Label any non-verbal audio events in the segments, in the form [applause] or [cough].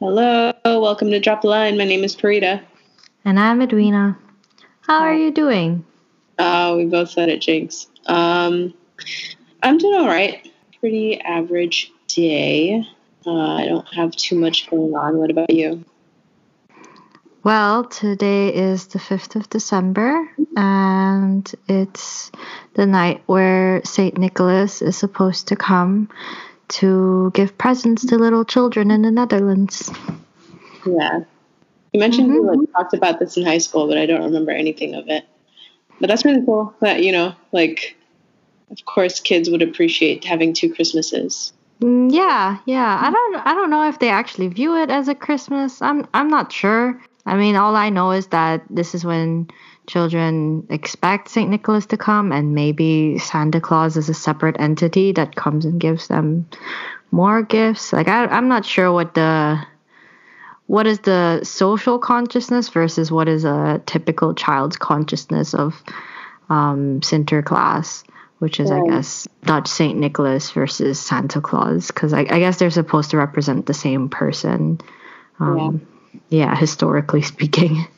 Hello, welcome to Drop the Line. My name is Parita. And I'm Edwina. How are you doing? Uh, we both said it, Jinx. Um, I'm doing all right. Pretty average day. Uh, I don't have too much going on. What about you? Well, today is the 5th of December, and it's the night where St. Nicholas is supposed to come to give presents to little children in the Netherlands. Yeah. You mentioned mm-hmm. you like, talked about this in high school, but I don't remember anything of it. But that's really cool that, you know, like, of course, kids would appreciate having two Christmases. Mm, yeah, yeah. I don't I don't know if they actually view it as a Christmas. I'm I'm not sure. I mean, all I know is that this is when children expect St. Nicholas to come, and maybe Santa Claus is a separate entity that comes and gives them more gifts. Like, I, I'm not sure what the what is the social consciousness versus what is a typical child's consciousness of um, Sinterklaas, which is, I guess, Dutch Saint Nicholas versus Santa Claus, because I, I, guess they're supposed to represent the same person. Um, yeah. yeah, historically [laughs] speaking.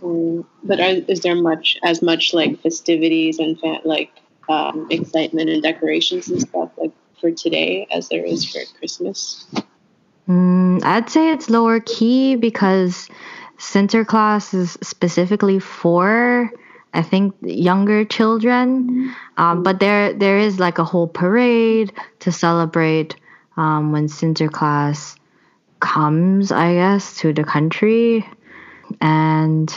Mm, but are, is there much as much like festivities and fa- like um, excitement and decorations and stuff like for today as there is for Christmas? Mm, I'd say it's lower key because Sinterklaas is specifically for I think younger children. Um, but there there is like a whole parade to celebrate um, when Sinterklaas comes, I guess, to the country. And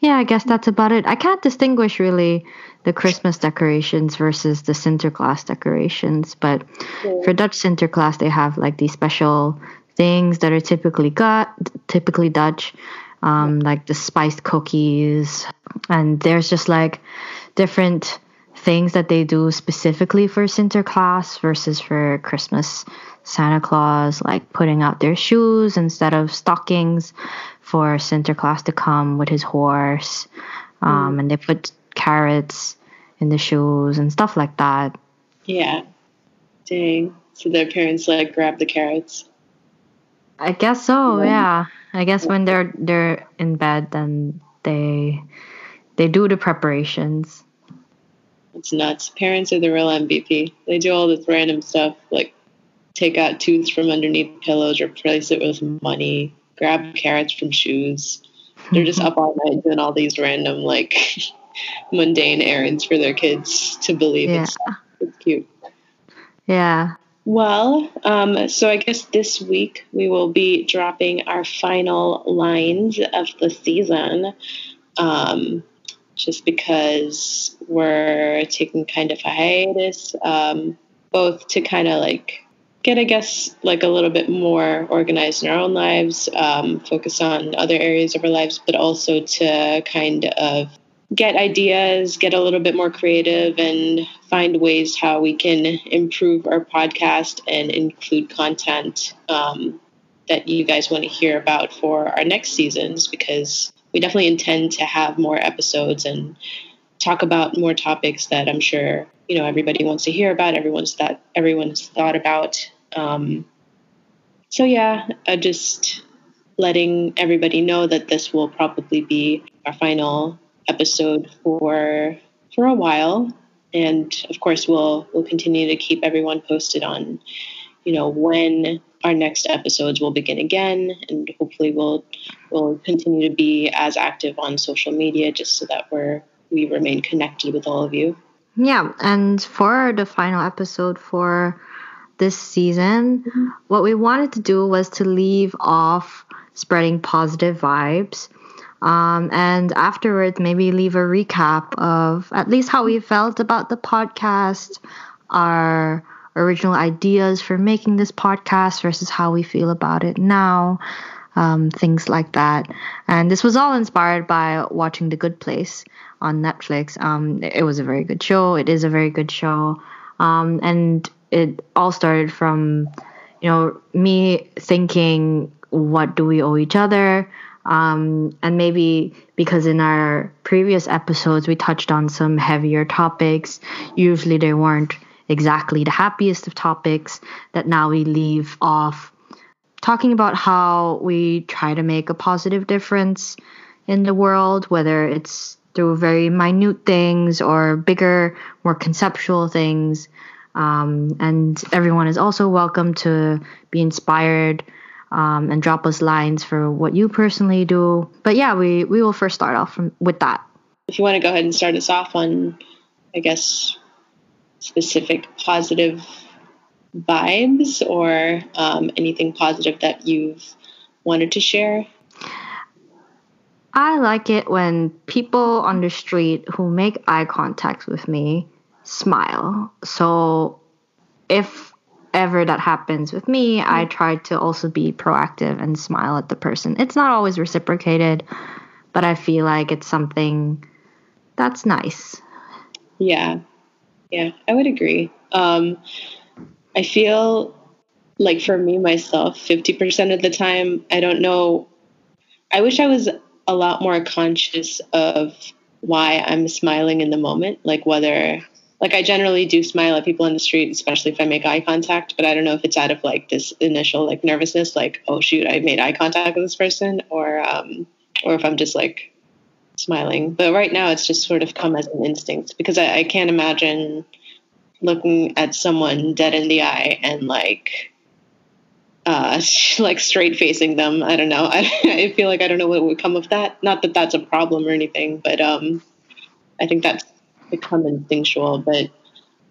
yeah, I guess that's about it. I can't distinguish really the Christmas decorations versus the Sinterklaas decorations, but yeah. for Dutch Sinterklaas, they have like these special things that are typically got typically Dutch, um, like the spiced cookies, and there's just like different things that they do specifically for Sinterklaas versus for Christmas Santa Claus, like putting out their shoes instead of stockings for Sinterklaas to come with his horse. Um, mm. And they put carrots in the shoes and stuff like that. Yeah. Dang. So their parents like grab the carrots. I guess so. Yeah. I guess when they're they're in bed, then they they do the preparations. It's nuts. Parents are the real MVP. They do all this random stuff like take out tooths from underneath pillows, replace it with money, grab carrots from shoes. They're just up all night doing all these random, like, [laughs] mundane errands for their kids to believe yeah. it's, it's cute. Yeah. Well, um, so I guess this week we will be dropping our final lines of the season. Um, just because we're taking kind of a hiatus, um, both to kind of like get, I guess, like a little bit more organized in our own lives, um, focus on other areas of our lives, but also to kind of get ideas, get a little bit more creative, and find ways how we can improve our podcast and include content um, that you guys want to hear about for our next seasons because we definitely intend to have more episodes and talk about more topics that I'm sure you know everybody wants to hear about everyone's that everyone's thought about um, so yeah, uh, just letting everybody know that this will probably be our final episode for for a while, and of course we'll we'll continue to keep everyone posted on, you know, when our next episodes will begin again, and hopefully we'll we'll continue to be as active on social media just so that we're we remain connected with all of you. Yeah, and for the final episode for this season, mm-hmm. what we wanted to do was to leave off spreading positive vibes. Um, and afterwards, maybe leave a recap of at least how we felt about the podcast, our original ideas for making this podcast versus how we feel about it now, um, things like that. And this was all inspired by watching The Good Place on Netflix. Um, it was a very good show. It is a very good show. Um, and it all started from you know me thinking what do we owe each other um, and maybe because in our previous episodes we touched on some heavier topics usually they weren't exactly the happiest of topics that now we leave off talking about how we try to make a positive difference in the world, whether it's through very minute things or bigger, more conceptual things. Um, and everyone is also welcome to be inspired um, and drop us lines for what you personally do. But yeah, we, we will first start off from, with that. If you want to go ahead and start us off on, I guess, specific positive vibes or um, anything positive that you've wanted to share? I like it when people on the street who make eye contact with me smile. So if ever that happens with me, I mm. try to also be proactive and smile at the person. It's not always reciprocated, but I feel like it's something that's nice. Yeah. Yeah, I would agree. Um, I feel like for me myself, 50% of the time, I don't know. I wish I was a lot more conscious of why I'm smiling in the moment, like whether like I generally do smile at people in the street, especially if I make eye contact, but I don't know if it's out of like this initial like nervousness, like, oh shoot, I made eye contact with this person, or um or if I'm just like smiling. But right now it's just sort of come as an instinct because I, I can't imagine looking at someone dead in the eye and like uh, [laughs] like straight facing them. I don't know. [laughs] I, I feel like I don't know what would come of that. Not that that's a problem or anything, but um, I think that's become instinctual. But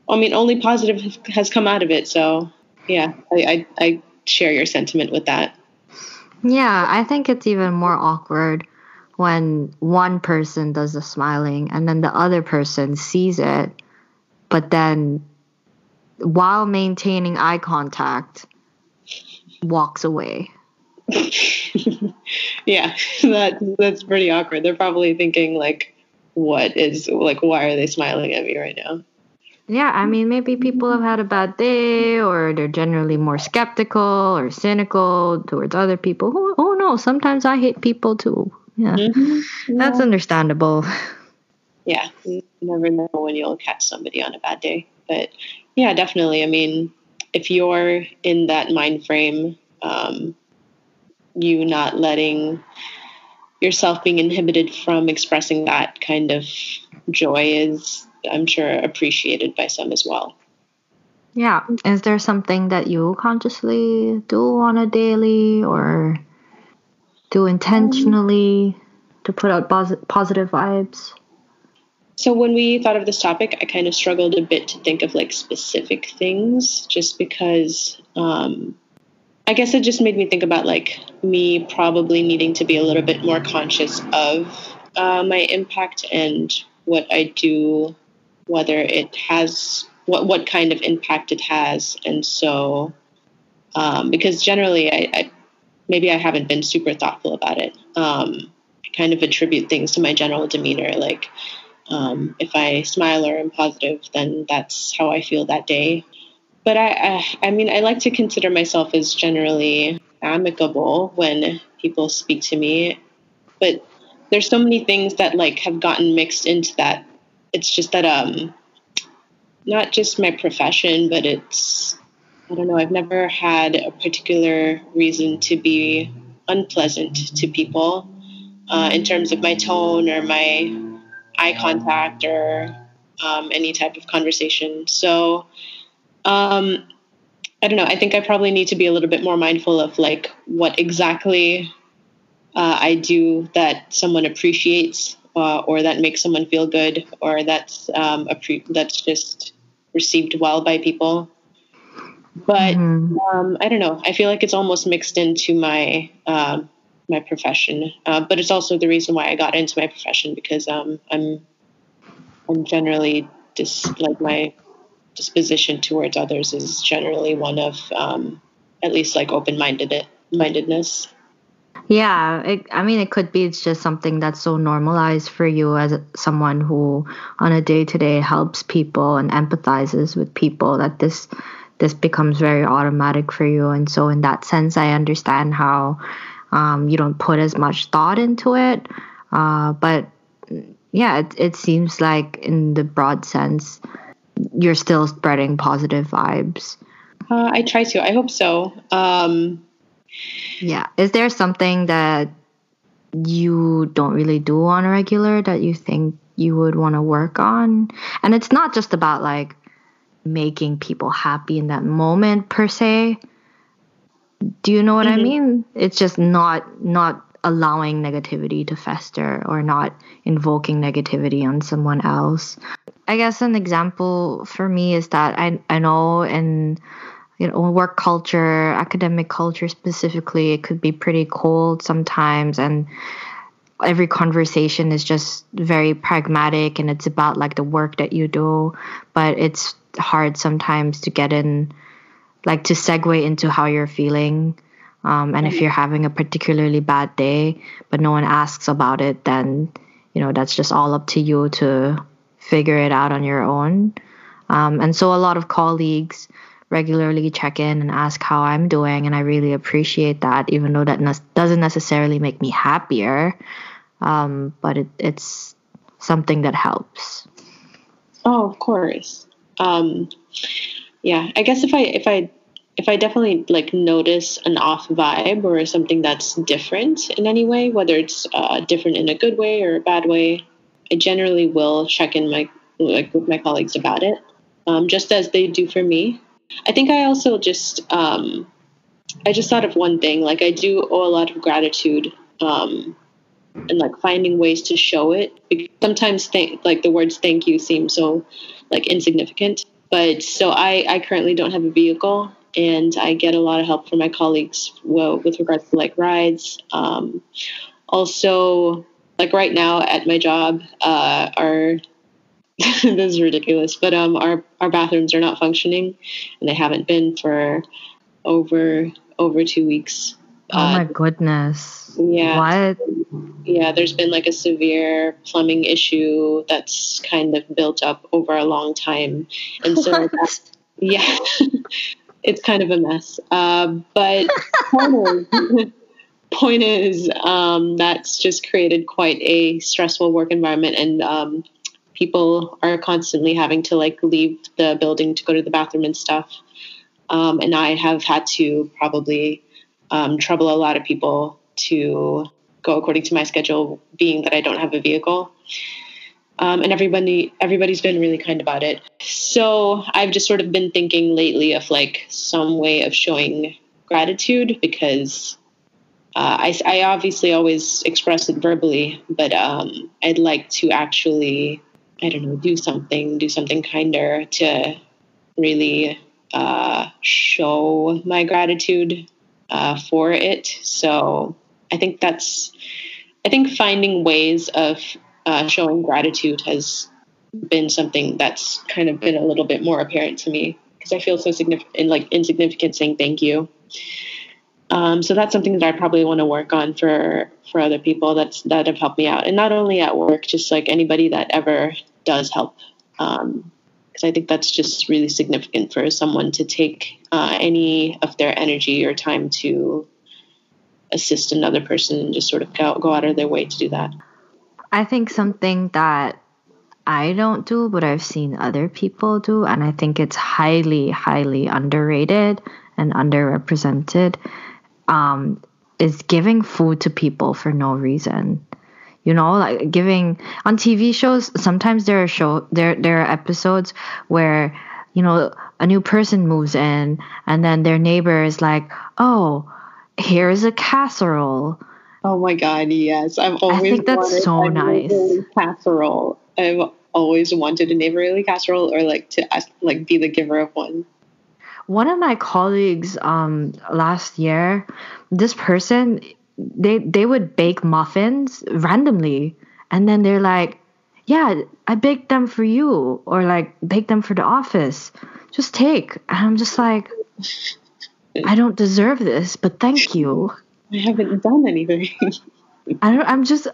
I mean, only positive has come out of it. So yeah, I, I, I share your sentiment with that. Yeah, I think it's even more awkward when one person does the smiling and then the other person sees it but then while maintaining eye contact walks away [laughs] yeah [laughs] that that's pretty awkward they're probably thinking like what is like why are they smiling at me right now yeah i mean maybe people have had a bad day or they're generally more skeptical or cynical towards other people oh, oh no sometimes i hate people too yeah, mm-hmm. yeah. that's understandable yeah, you never know when you'll catch somebody on a bad day. But yeah, definitely. I mean, if you're in that mind frame, um, you not letting yourself being inhibited from expressing that kind of joy is, I'm sure, appreciated by some as well. Yeah. Is there something that you consciously do on a daily or do intentionally to put out positive vibes? So when we thought of this topic, I kind of struggled a bit to think of like specific things just because um, I guess it just made me think about like me probably needing to be a little bit more conscious of uh, my impact and what I do, whether it has what what kind of impact it has, and so um, because generally I, I, maybe I haven't been super thoughtful about it. Um, I kind of attribute things to my general demeanor, like um, if I smile or am positive, then that's how I feel that day. But I, I, I mean, I like to consider myself as generally amicable when people speak to me. But there's so many things that like have gotten mixed into that. It's just that um, not just my profession, but it's I don't know. I've never had a particular reason to be unpleasant to people uh, in terms of my tone or my eye contact or um, any type of conversation. So, um, I don't know. I think I probably need to be a little bit more mindful of like what exactly uh, I do that someone appreciates uh, or that makes someone feel good or that's um, appre- that's just received well by people. But mm-hmm. um, I don't know. I feel like it's almost mixed into my um, my profession. Uh, but it's also the reason why I got into my profession because um, I'm I'm generally just like my disposition towards others is generally one of um, at least like open minded mindedness. Yeah, it, I mean, it could be it's just something that's so normalized for you as someone who, on a day to day, helps people and empathizes with people that this this becomes very automatic for you. And so, in that sense, I understand how um, you don't put as much thought into it. Uh, but yeah, it, it seems like in the broad sense, you're still spreading positive vibes. Uh, I try to. I hope so. Um, Yeah. Is there something that you don't really do on a regular that you think you would want to work on? And it's not just about like making people happy in that moment per se. Do you know what mm-hmm. I mean? It's just not not allowing negativity to fester or not invoking negativity on someone else. I guess an example for me is that I I know in you know work culture, academic culture specifically, it could be pretty cold sometimes and every conversation is just very pragmatic and it's about like the work that you do, but it's hard sometimes to get in like to segue into how you're feeling um, and if you're having a particularly bad day, but no one asks about it, then you know that's just all up to you to figure it out on your own. Um, and so a lot of colleagues regularly check in and ask how I'm doing, and I really appreciate that, even though that ne- doesn't necessarily make me happier. Um, but it, it's something that helps. Oh, of course. Um, yeah, I guess if I if I if I definitely like notice an off vibe or something that's different in any way, whether it's uh, different in a good way or a bad way, I generally will check in my like with my colleagues about it, um, just as they do for me. I think I also just um, I just thought of one thing. Like I do owe a lot of gratitude um, and like finding ways to show it. Sometimes thank like the words thank you seem so like insignificant. But so I I currently don't have a vehicle and I get a lot of help from my colleagues well, with regards to like rides. Um, also, like right now at my job, uh, our [laughs] this is ridiculous, but um, our our bathrooms are not functioning, and they haven't been for over over two weeks. Oh uh, my goodness! Yeah. What? Yeah, there's been like a severe plumbing issue that's kind of built up over a long time, and so [laughs] yeah. [laughs] it's kind of a mess. Uh, but point is, [laughs] point is um, that's just created quite a stressful work environment, and um, people are constantly having to like leave the building to go to the bathroom and stuff. Um, and I have had to probably um, trouble a lot of people to go according to my schedule, being that I don't have a vehicle. Um, and everybody everybody's been really kind about it. So I've just sort of been thinking lately of like some way of showing gratitude because uh, I, I, obviously always express it verbally, but um, I'd like to actually I don't know do something do something kinder to really uh, show my gratitude uh, for it. So I think that's I think finding ways of uh, showing gratitude has been something that's kind of been a little bit more apparent to me because I feel so significant, like insignificant saying thank you. Um, so that's something that I probably want to work on for for other people that's that have helped me out, and not only at work, just like anybody that ever does help. Because um, I think that's just really significant for someone to take uh, any of their energy or time to assist another person and just sort of go, go out of their way to do that. I think something that I don't do, but I've seen other people do, and I think it's highly, highly underrated and underrepresented, um, is giving food to people for no reason. You know, like giving on TV shows. Sometimes there are show there there are episodes where you know a new person moves in, and then their neighbor is like, "Oh, here's a casserole." Oh my god, yes. I've always I think that's so nice. Casserole. I've always wanted a neighborly casserole or like to ask, like be the giver of one. One of my colleagues um last year, this person they they would bake muffins randomly and then they're like, "Yeah, I baked them for you," or like, "Bake them for the office. Just take." And I'm just like, "I don't deserve this, but thank you." I haven't done anything. I don't. I'm just.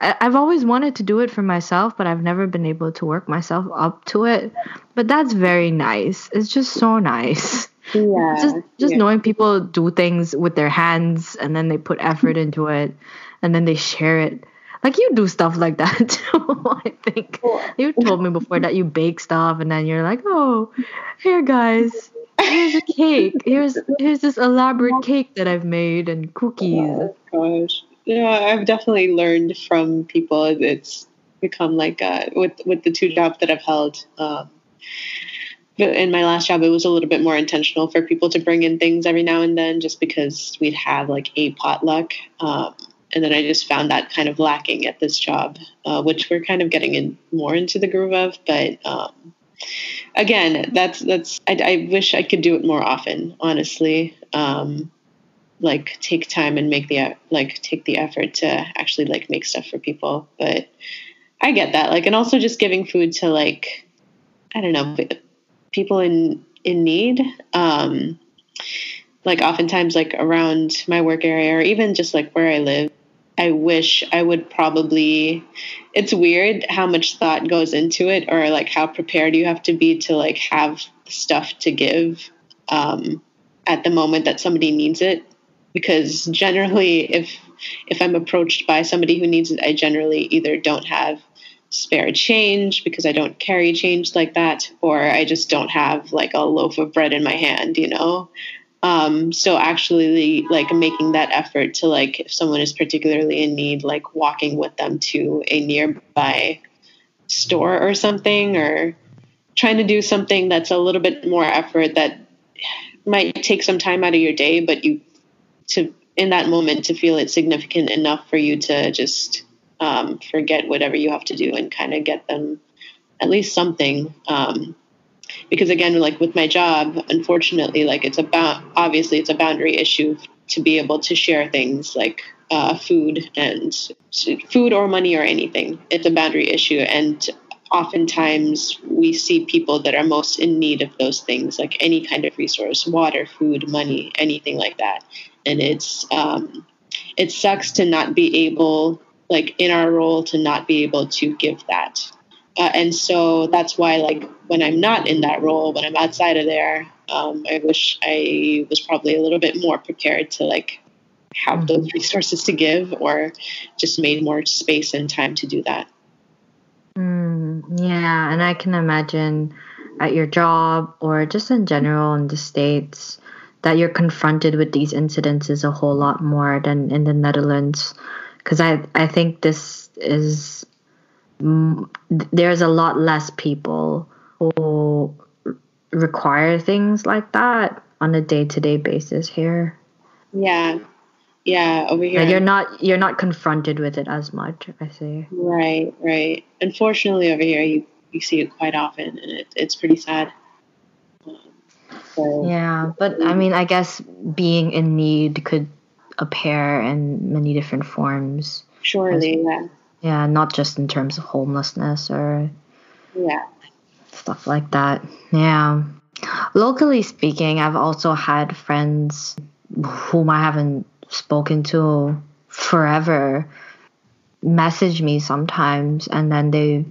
I, I've always wanted to do it for myself, but I've never been able to work myself up to it. But that's very nice. It's just so nice. Yeah. Just just yeah. knowing people do things with their hands and then they put effort [laughs] into it and then they share it. Like you do stuff like that [laughs] too, I think. You told me before that you bake stuff and then you're like, oh, here guys, here's a cake. Here's here's this elaborate cake that I've made and cookies. Oh gosh. Yeah, I've definitely learned from people. It's become like uh, with with the two jobs that I've held. Um, in my last job, it was a little bit more intentional for people to bring in things every now and then, just because we'd have like a potluck. Um, and then I just found that kind of lacking at this job, uh, which we're kind of getting in more into the groove of. But um, again, that's that's I, I, wish I could do it more often. Honestly, um, like take time and make the like take the effort to actually like make stuff for people. But I get that. Like, and also just giving food to like I don't know people in in need. Um, like oftentimes like around my work area or even just like where I live I wish I would probably it's weird how much thought goes into it or like how prepared you have to be to like have stuff to give um, at the moment that somebody needs it. Because generally if if I'm approached by somebody who needs it I generally either don't have spare change because I don't carry change like that or I just don't have like a loaf of bread in my hand you know um, so actually like making that effort to like if someone is particularly in need like walking with them to a nearby store or something or trying to do something that's a little bit more effort that might take some time out of your day but you to in that moment to feel it significant enough for you to just um, forget whatever you have to do and kind of get them at least something um, because again like with my job unfortunately like it's about obviously it's a boundary issue to be able to share things like uh, food and food or money or anything. It's a boundary issue and oftentimes we see people that are most in need of those things like any kind of resource water food money anything like that. And it's um, it sucks to not be able like in our role to not be able to give that uh, and so that's why, like, when I'm not in that role, when I'm outside of there, um, I wish I was probably a little bit more prepared to, like, have those mm-hmm. resources to give or just made more space and time to do that. Mm, yeah. And I can imagine at your job or just in general in the States that you're confronted with these incidences a whole lot more than in the Netherlands. Because I, I think this is there's a lot less people who require things like that on a day-to-day basis here. Yeah. Yeah over here. Like you're not you're not confronted with it as much i see. Right right. Unfortunately over here you you see it quite often and it, it's pretty sad. Um, so, yeah but i mean i guess being in need could appear in many different forms. Surely yeah yeah, not just in terms of homelessness or yeah, stuff like that. Yeah. Locally speaking, I've also had friends whom I haven't spoken to forever message me sometimes and then they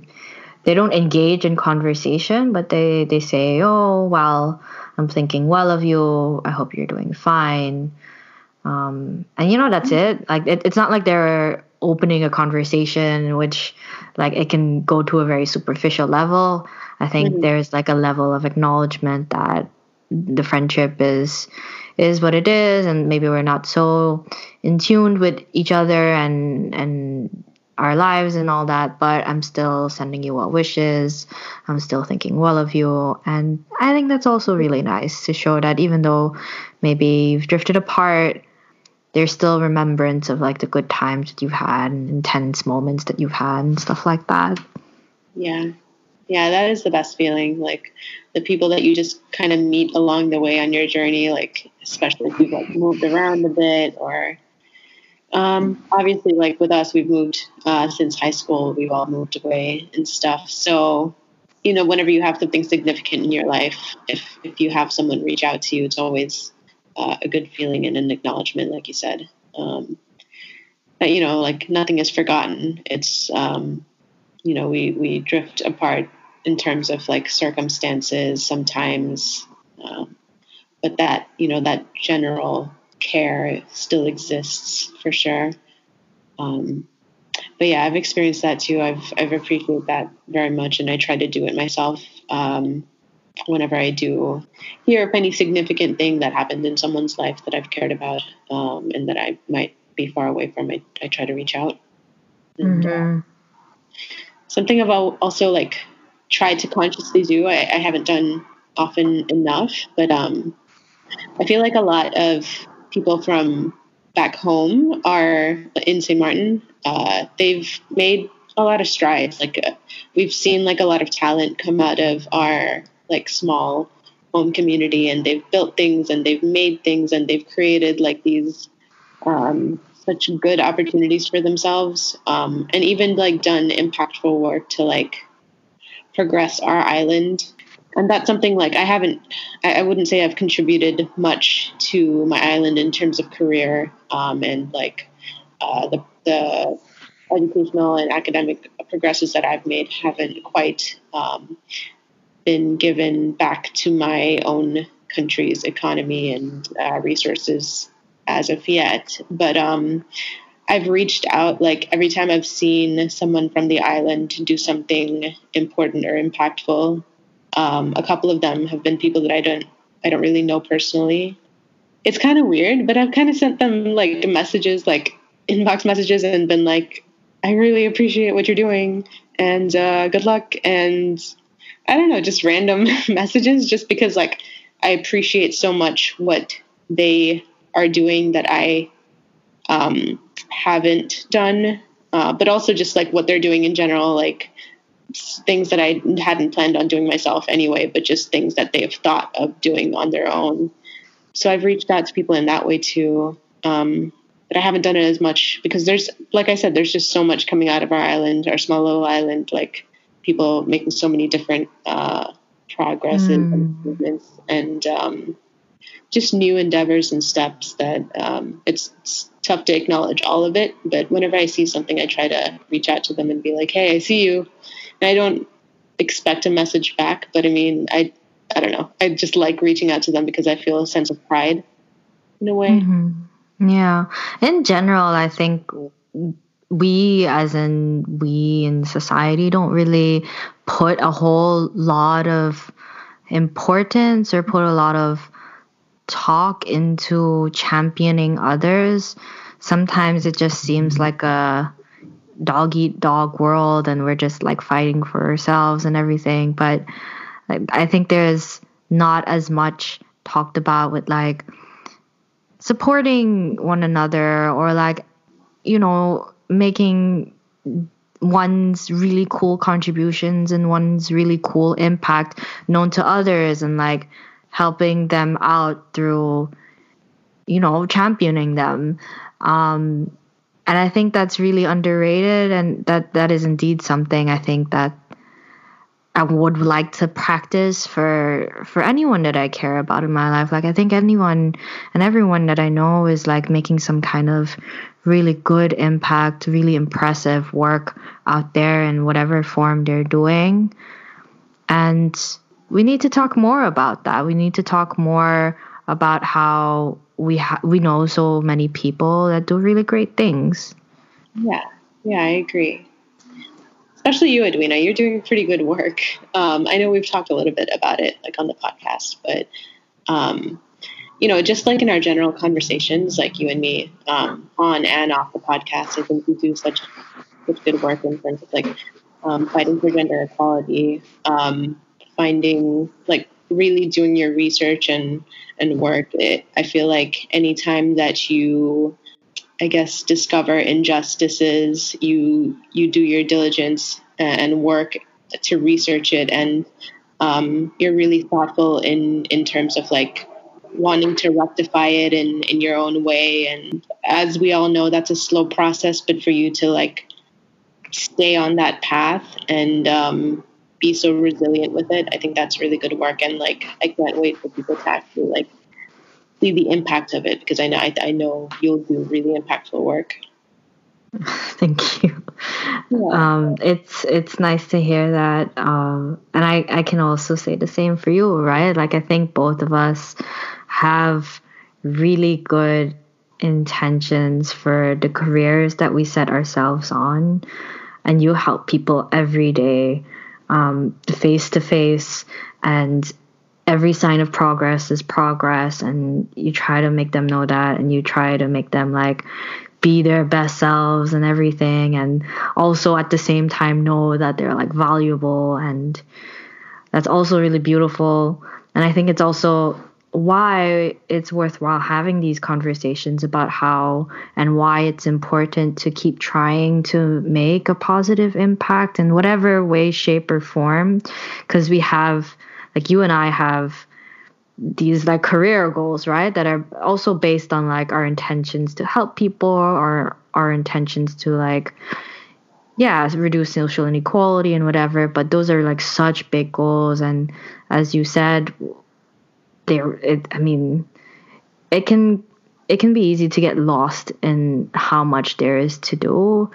they don't engage in conversation but they they say oh well i'm thinking well of you. I hope you're doing fine. Um, and you know that's it. Like it, it's not like they're opening a conversation which like it can go to a very superficial level. I think mm-hmm. there's like a level of acknowledgement that the friendship is is what it is and maybe we're not so in tune with each other and and our lives and all that but i'm still sending you well wishes. I'm still thinking well of you. And i think that's also really nice to show that even though maybe you've drifted apart there's still remembrance of like the good times that you've had and intense moments that you've had and stuff like that. Yeah. Yeah, that is the best feeling. Like the people that you just kind of meet along the way on your journey, like especially if you've like moved around a bit or um, obviously like with us we've moved uh, since high school, we've all moved away and stuff. So you know, whenever you have something significant in your life, if if you have someone reach out to you, it's always uh, a good feeling and an acknowledgement, like you said. Um, that you know, like nothing is forgotten. It's um, you know, we we drift apart in terms of like circumstances sometimes, um, but that you know that general care still exists for sure. Um, but yeah, I've experienced that too. I've I've appreciated that very much, and I try to do it myself. Um, whenever I do hear of any significant thing that happened in someone's life that I've cared about um, and that I might be far away from, I, I try to reach out. And, mm-hmm. uh, something I've also like tried to consciously do. I, I haven't done often enough, but um, I feel like a lot of people from back home are in St. Martin. Uh, they've made a lot of strides. Like uh, we've seen like a lot of talent come out of our like small home community, and they've built things and they've made things and they've created like these um, such good opportunities for themselves, um, and even like done impactful work to like progress our island. And that's something like I haven't, I, I wouldn't say I've contributed much to my island in terms of career um, and like uh, the, the educational and academic progresses that I've made haven't quite um, been given back to my own country's economy and uh, resources as of yet. But um, I've reached out like every time I've seen someone from the island do something important or impactful. Um, a couple of them have been people that I don't I don't really know personally. It's kind of weird, but I've kind of sent them like messages, like inbox messages, and been like, "I really appreciate what you're doing, and uh, good luck." And I don't know, just random [laughs] messages, just because like I appreciate so much what they are doing that I um, haven't done, uh, but also just like what they're doing in general, like things that I hadn't planned on doing myself anyway, but just things that they have thought of doing on their own. So I've reached out to people in that way too. Um, but I haven't done it as much because there's, like I said, there's just so much coming out of our island, our small little island, like people making so many different uh, progress mm. and improvements. And um, just new endeavors and steps that um, it's, it's, tough to acknowledge all of it. But whenever I see something, I try to reach out to them and be like, "Hey, I see you." And I don't expect a message back, but I mean, I I don't know. I just like reaching out to them because I feel a sense of pride in a way. Mm-hmm. Yeah. In general, I think we as in we in society don't really put a whole lot of importance or put a lot of talk into championing others, sometimes it just seems mm-hmm. like a dog eat dog world and we're just like fighting for ourselves and everything. But I think there's not as much talked about with like supporting one another or like, you know, making one's really cool contributions and one's really cool impact known to others and like helping them out through you know championing them. Um, and i think that's really underrated and that that is indeed something i think that i would like to practice for for anyone that i care about in my life. Like i think anyone and everyone that i know is like making some kind of really good impact really impressive work out there in whatever form they're doing and we need to talk more about that. We need to talk more about how we ha- we know so many people that do really great things. Yeah, yeah, I agree. Especially you, Edwina. You're doing pretty good work. Um, I know we've talked a little bit about it, like on the podcast, but um, you know, just like in our general conversations, like you and me, um, on and off the podcast, I think we do such such good work in terms of like um, fighting for gender equality. Um, finding like really doing your research and and work it, i feel like anytime that you i guess discover injustices you you do your diligence and work to research it and um, you're really thoughtful in in terms of like wanting to rectify it in in your own way and as we all know that's a slow process but for you to like stay on that path and um, be so resilient with it. I think that's really good work, and like I can't wait for people to actually like see the impact of it because I know I, I know you'll do really impactful work. [laughs] Thank you. Yeah. Um, it's it's nice to hear that, um, and I I can also say the same for you, right? Like I think both of us have really good intentions for the careers that we set ourselves on, and you help people every day face to face and every sign of progress is progress. And you try to make them know that and you try to make them like be their best selves and everything. And also at the same time know that they're like valuable. And that's also really beautiful. And i think it's also why it's worthwhile having these conversations about how and why it's important to keep trying to make a positive impact in whatever way shape or form because we have like you and I have these like career goals, right? That are also based on like our intentions to help people or our intentions to like yeah, reduce social inequality and whatever, but those are like such big goals and as you said there it I mean it can it can be easy to get lost in how much there is to do,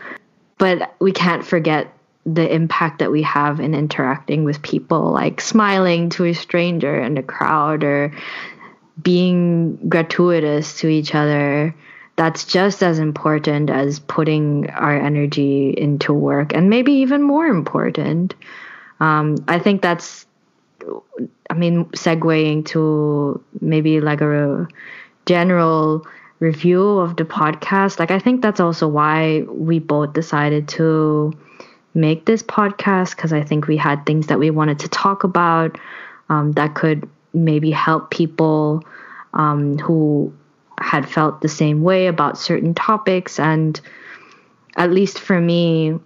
but we can't forget the impact that we have in interacting with people, like smiling to a stranger in a crowd or being gratuitous to each other. That's just as important as putting our energy into work, and maybe even more important. Um, I think that's, I mean, segueing to maybe like a general review of the podcast. Like, I think that's also why we both decided to make this podcast because I think we had things that we wanted to talk about um, that could maybe help people um, who had felt the same way about certain topics. And at least for me,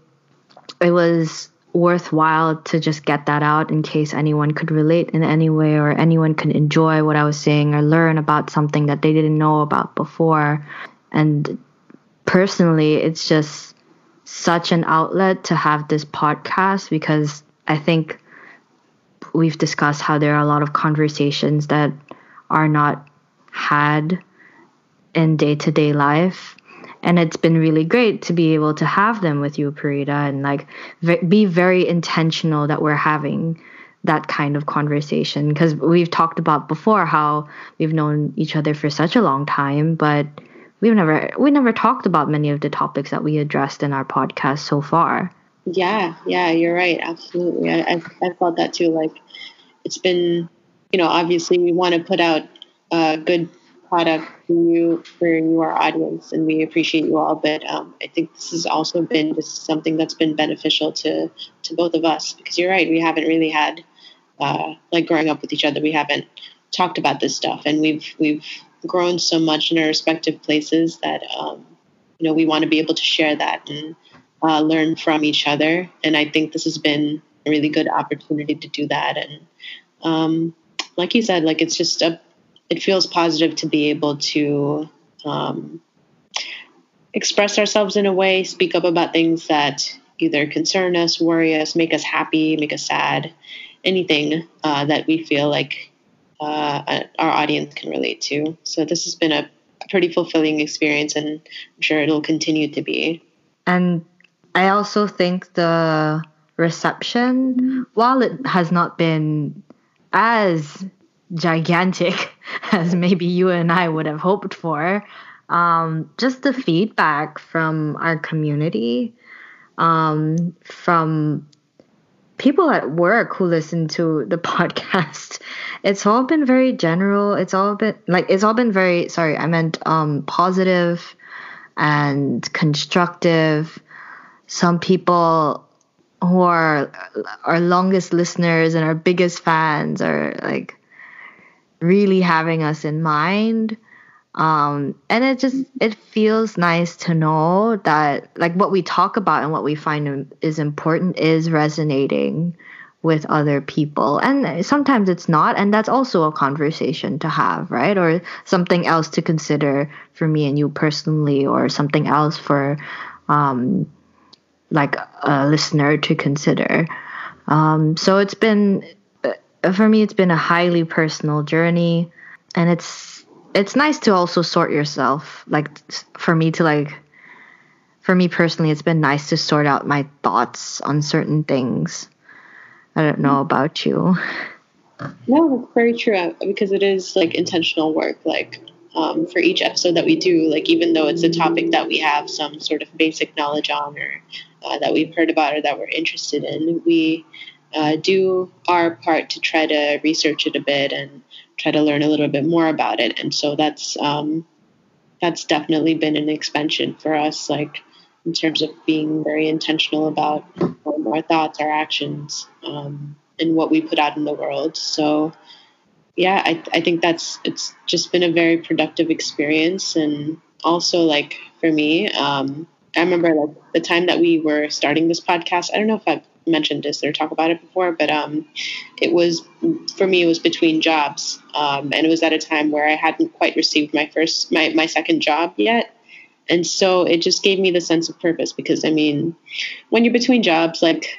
it was worthwhile to just get that out in case anyone could relate in any way or anyone could enjoy what I was saying or learn about something that they didn't know about before. And personally, it's just such an outlet to have this podcast because I think we've discussed how there are a lot of conversations that are not had in day to day life. And it's been really great to be able to have them with you, Parita, and like be very intentional that we're having that kind of conversation. Because we've talked about before how we've known each other for such a long time, but we've never we never talked about many of the topics that we addressed in our podcast so far. Yeah, yeah, you're right. Absolutely, I I, I felt that too. Like it's been, you know, obviously we want to put out a good product for you for you our audience, and we appreciate you all. But um, I think this has also been just something that's been beneficial to to both of us because you're right. We haven't really had uh, like growing up with each other. We haven't talked about this stuff, and we've we've grown so much in our respective places that um, you know we want to be able to share that and uh, learn from each other. And I think this has been a really good opportunity to do that. And um, like you said, like it's just a it feels positive to be able to um, express ourselves in a way, speak up about things that either concern us, worry us, make us happy, make us sad, anything uh, that we feel like uh, our audience can relate to. So this has been a pretty fulfilling experience, and I'm sure it'll continue to be. And I also think the reception, while it has not been as gigantic [laughs] as maybe you and I would have hoped for, um, just the feedback from our community, um, from people at work who listen to the [laughs] podcast. It's all been very general. It's all been like it's all been very sorry i meant um positive and constructive. Some people who are our longest listeners and our biggest fans are like really having us in mind. Um, and it just it feels nice to know that like what we talk about and what we find is important is resonating with other people. And sometimes it's not and that's also a conversation to have right? Or something else to consider for me and you personally or something else for um, like a listener to consider. Um, so it's been for me it's been a highly personal journey and it's it's nice to also sort yourself like for me to like for me personally it's been nice to sort out my thoughts on certain things I don't know about you. No, very true uh, because it is like intentional work. Like um, for each episode that we do, like even though it's a topic that we have some sort of basic knowledge on or uh, that we've heard about or that we're interested in, we uh, do our part to try to research it a bit and try to learn a little bit more about it. And so that's um, that's definitely been an expansion for us, like in terms of being very intentional about our thoughts, our actions, um, and what we put out in the world. So yeah, I, I think that's it's just been a very productive experience, and also like for me, um, I remember like the time that we were starting this podcast. I don't know if I've mentioned this or talked about it before, but um, it was for me. It was between jobs, um, and it was at a time where I hadn't quite received my first my my second job yet, and so it just gave me the sense of purpose. Because I mean, when you're between jobs, like,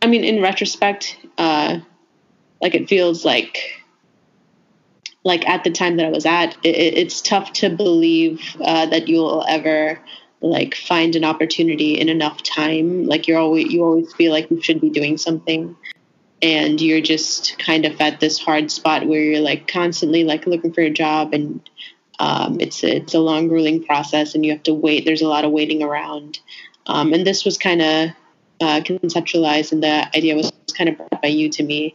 I mean, in retrospect, uh, like it feels like like at the time that I was at, it, it's tough to believe uh, that you'll ever like find an opportunity in enough time. Like you're always you always feel like you should be doing something, and you're just kind of at this hard spot where you're like constantly like looking for a job, and um, it's a, it's a long grueling process, and you have to wait. There's a lot of waiting around, um, and this was kind of uh, conceptualized, and the idea was kind of brought by you to me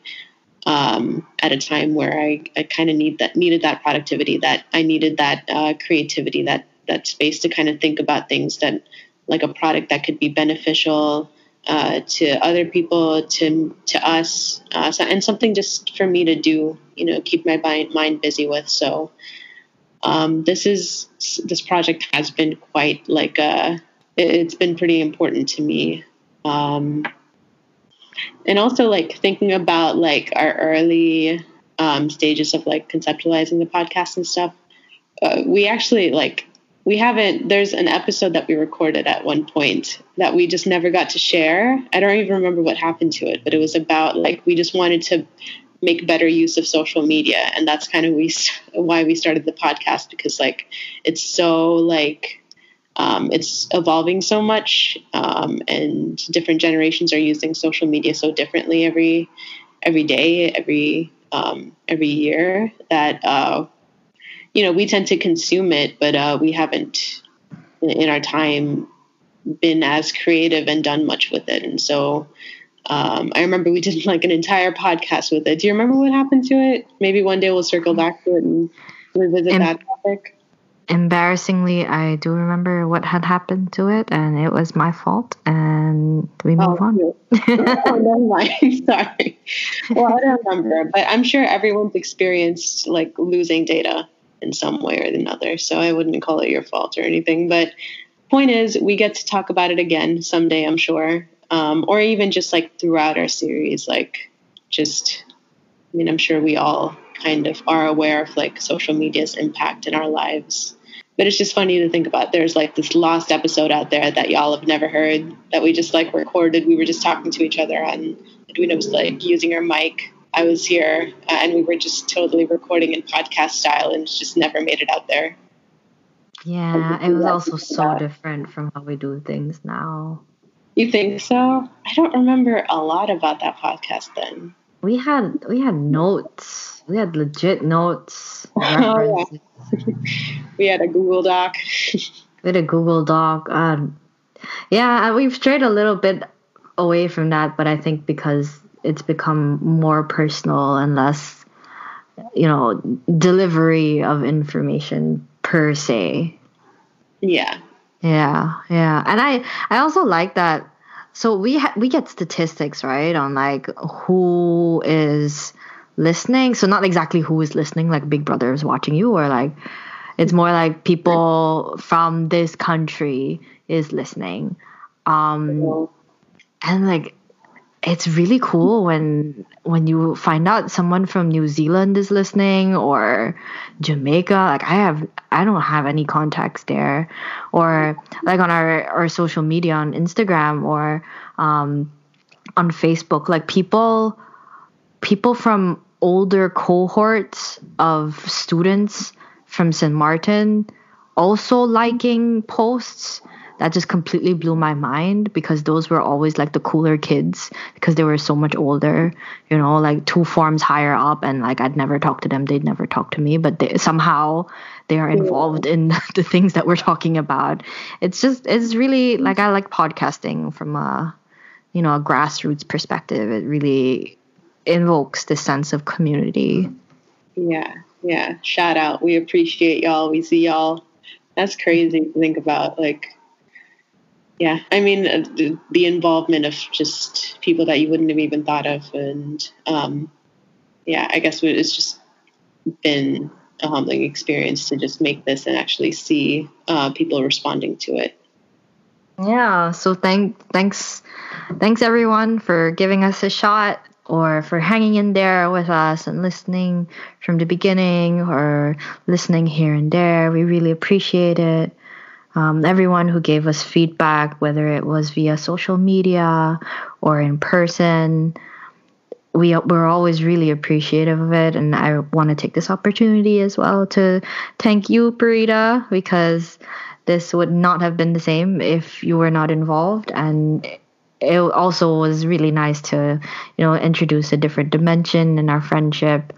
um, at a time where I, I kind of need that needed that productivity, that I needed that uh, creativity, that that space to kind of think about things that like a product that could be beneficial uh, to other people, to to us, uh, so, and something just for me to do, you know, keep my mind busy with. So um, this is this project has been quite like a, it's been pretty important to me. Um, and also like thinking about like our early um, stages of like conceptualizing the podcast and stuff uh, we actually like we haven't there's an episode that we recorded at one point that we just never got to share. I don't even remember what happened to it but it was about like we just wanted to make better use of social media. And that's kind of we why we started the podcast because like it's so like um, it's evolving so much, um, and different generations are using social media so differently every every day, every um, every year that uh, you know we tend to consume it, but uh, we haven't in our time been as creative and done much with it, and so. Um, I remember we did [laughs] like an entire podcast with it. Do you remember what happened to it? Maybe one day we'll circle back to it and revisit that topic embarrassingly, I do remember what had happened to it, and it was my fault, and we move oh, on. [laughs] [laughs] oh, never mind. Sorry. Well, I don't remember, but I'm sure everyone's experienced like losing data in some way or another. So I wouldn't call it your fault or anything. But point is, we get to talk about it again someday, I'm sure, um, or even just like throughout our series, like just. I mean, I'm sure we all kind of are aware of like social media's impact in our lives but it's just funny to think about. There's like this lost episode out there that y'all have never heard that we just like recorded. We were just talking to each other on Edwina was like using her mic. I was here uh, and we were just totally recording in podcast style and just never made it out there. Yeah, it was also [laughs] so different from how we do things now. You think so? I don't remember a lot about that podcast then. We had we had notes. We had legit notes. [laughs] Oh, yeah. we had a Google Doc. [laughs] we had a Google Doc. Um, yeah, we've strayed a little bit away from that, but I think because it's become more personal and less, you know, delivery of information per se. Yeah. Yeah, yeah, and I I also like that. So we ha- we get statistics right on like who is listening. So not exactly who is listening, like Big Brother is watching you, or like it's more like people from this country is listening. Um, and like it's really cool when when you find out someone from New Zealand is listening or Jamaica. Like I have I don't have any contacts there. Or like on our, our social media on Instagram or um, on Facebook, like people people from older cohorts of students from St. Martin also liking posts that just completely blew my mind because those were always like the cooler kids because they were so much older, you know, like two forms higher up and like I'd never talk to them, they'd never talk to me, but they, somehow they are involved in [laughs] the things that we're talking about. It's just it's really like I like podcasting from a you know a grassroots perspective. It really invokes this sense of community. Yeah, yeah. Shout out. We appreciate y'all. We see y'all. That's crazy to think about. Like, yeah, I mean, uh, the, involvement of just people that you wouldn't have even thought of. And um, yeah, I guess it's just been a humbling experience to just make this and actually see uh, people responding to it. Yeah. So thank thanks thanks everyone for giving us a shot or for hanging in there with us and listening from the beginning or listening here and there. We really appreciate it. Um, everyone who gave us feedback, whether it was via social media or in person, we we're always really appreciative of it. And I want to take this opportunity as well to thank you, Parita, because this would not have been the same if you were not involved. And it also was really nice to, you know, introduce a different dimension in our friendship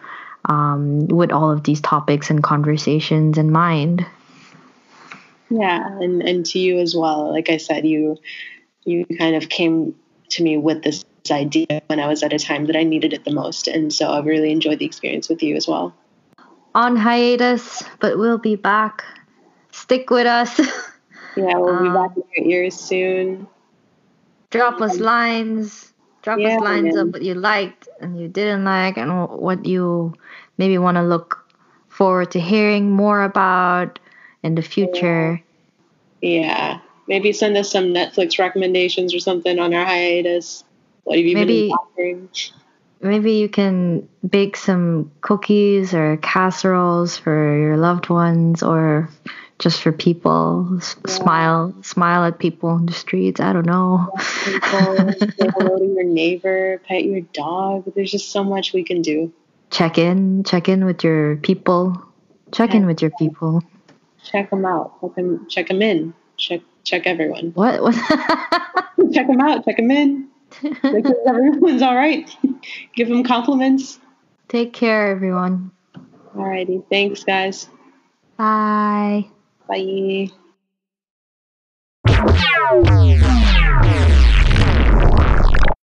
um, with all of these topics and conversations in mind. Yeah, and and to you as well. Like I said, you you kind of came to me with this idea when I was at a time that I needed it the most, and so I've really enjoyed the experience with you as well. On hiatus, but we'll be back stick with us. [laughs] Yeah, we'll be um, back in your ears soon. Drop us lines. Drop yeah, us lines man. of what you liked and you didn't like, and what you maybe want to look forward to hearing more about in the future. Yeah. yeah. Maybe send us some Netflix recommendations or something on our hiatus. What have you maybe, been watching? Maybe you can bake some cookies or casseroles for your loved ones or just for people. Yeah. Smile, smile at people in the streets. I don't know. say hello to your neighbor, pet your dog. There's just so much we can do. Check in, check in with your people. Check yeah. in with your people. Check them out. Check them, check them in. Check, check everyone. What? what? [laughs] check them out. Check them in. Make sure everyone's all right. [laughs] Give them compliments. Take care, everyone. Alrighty. Thanks, guys. Bye. Bye.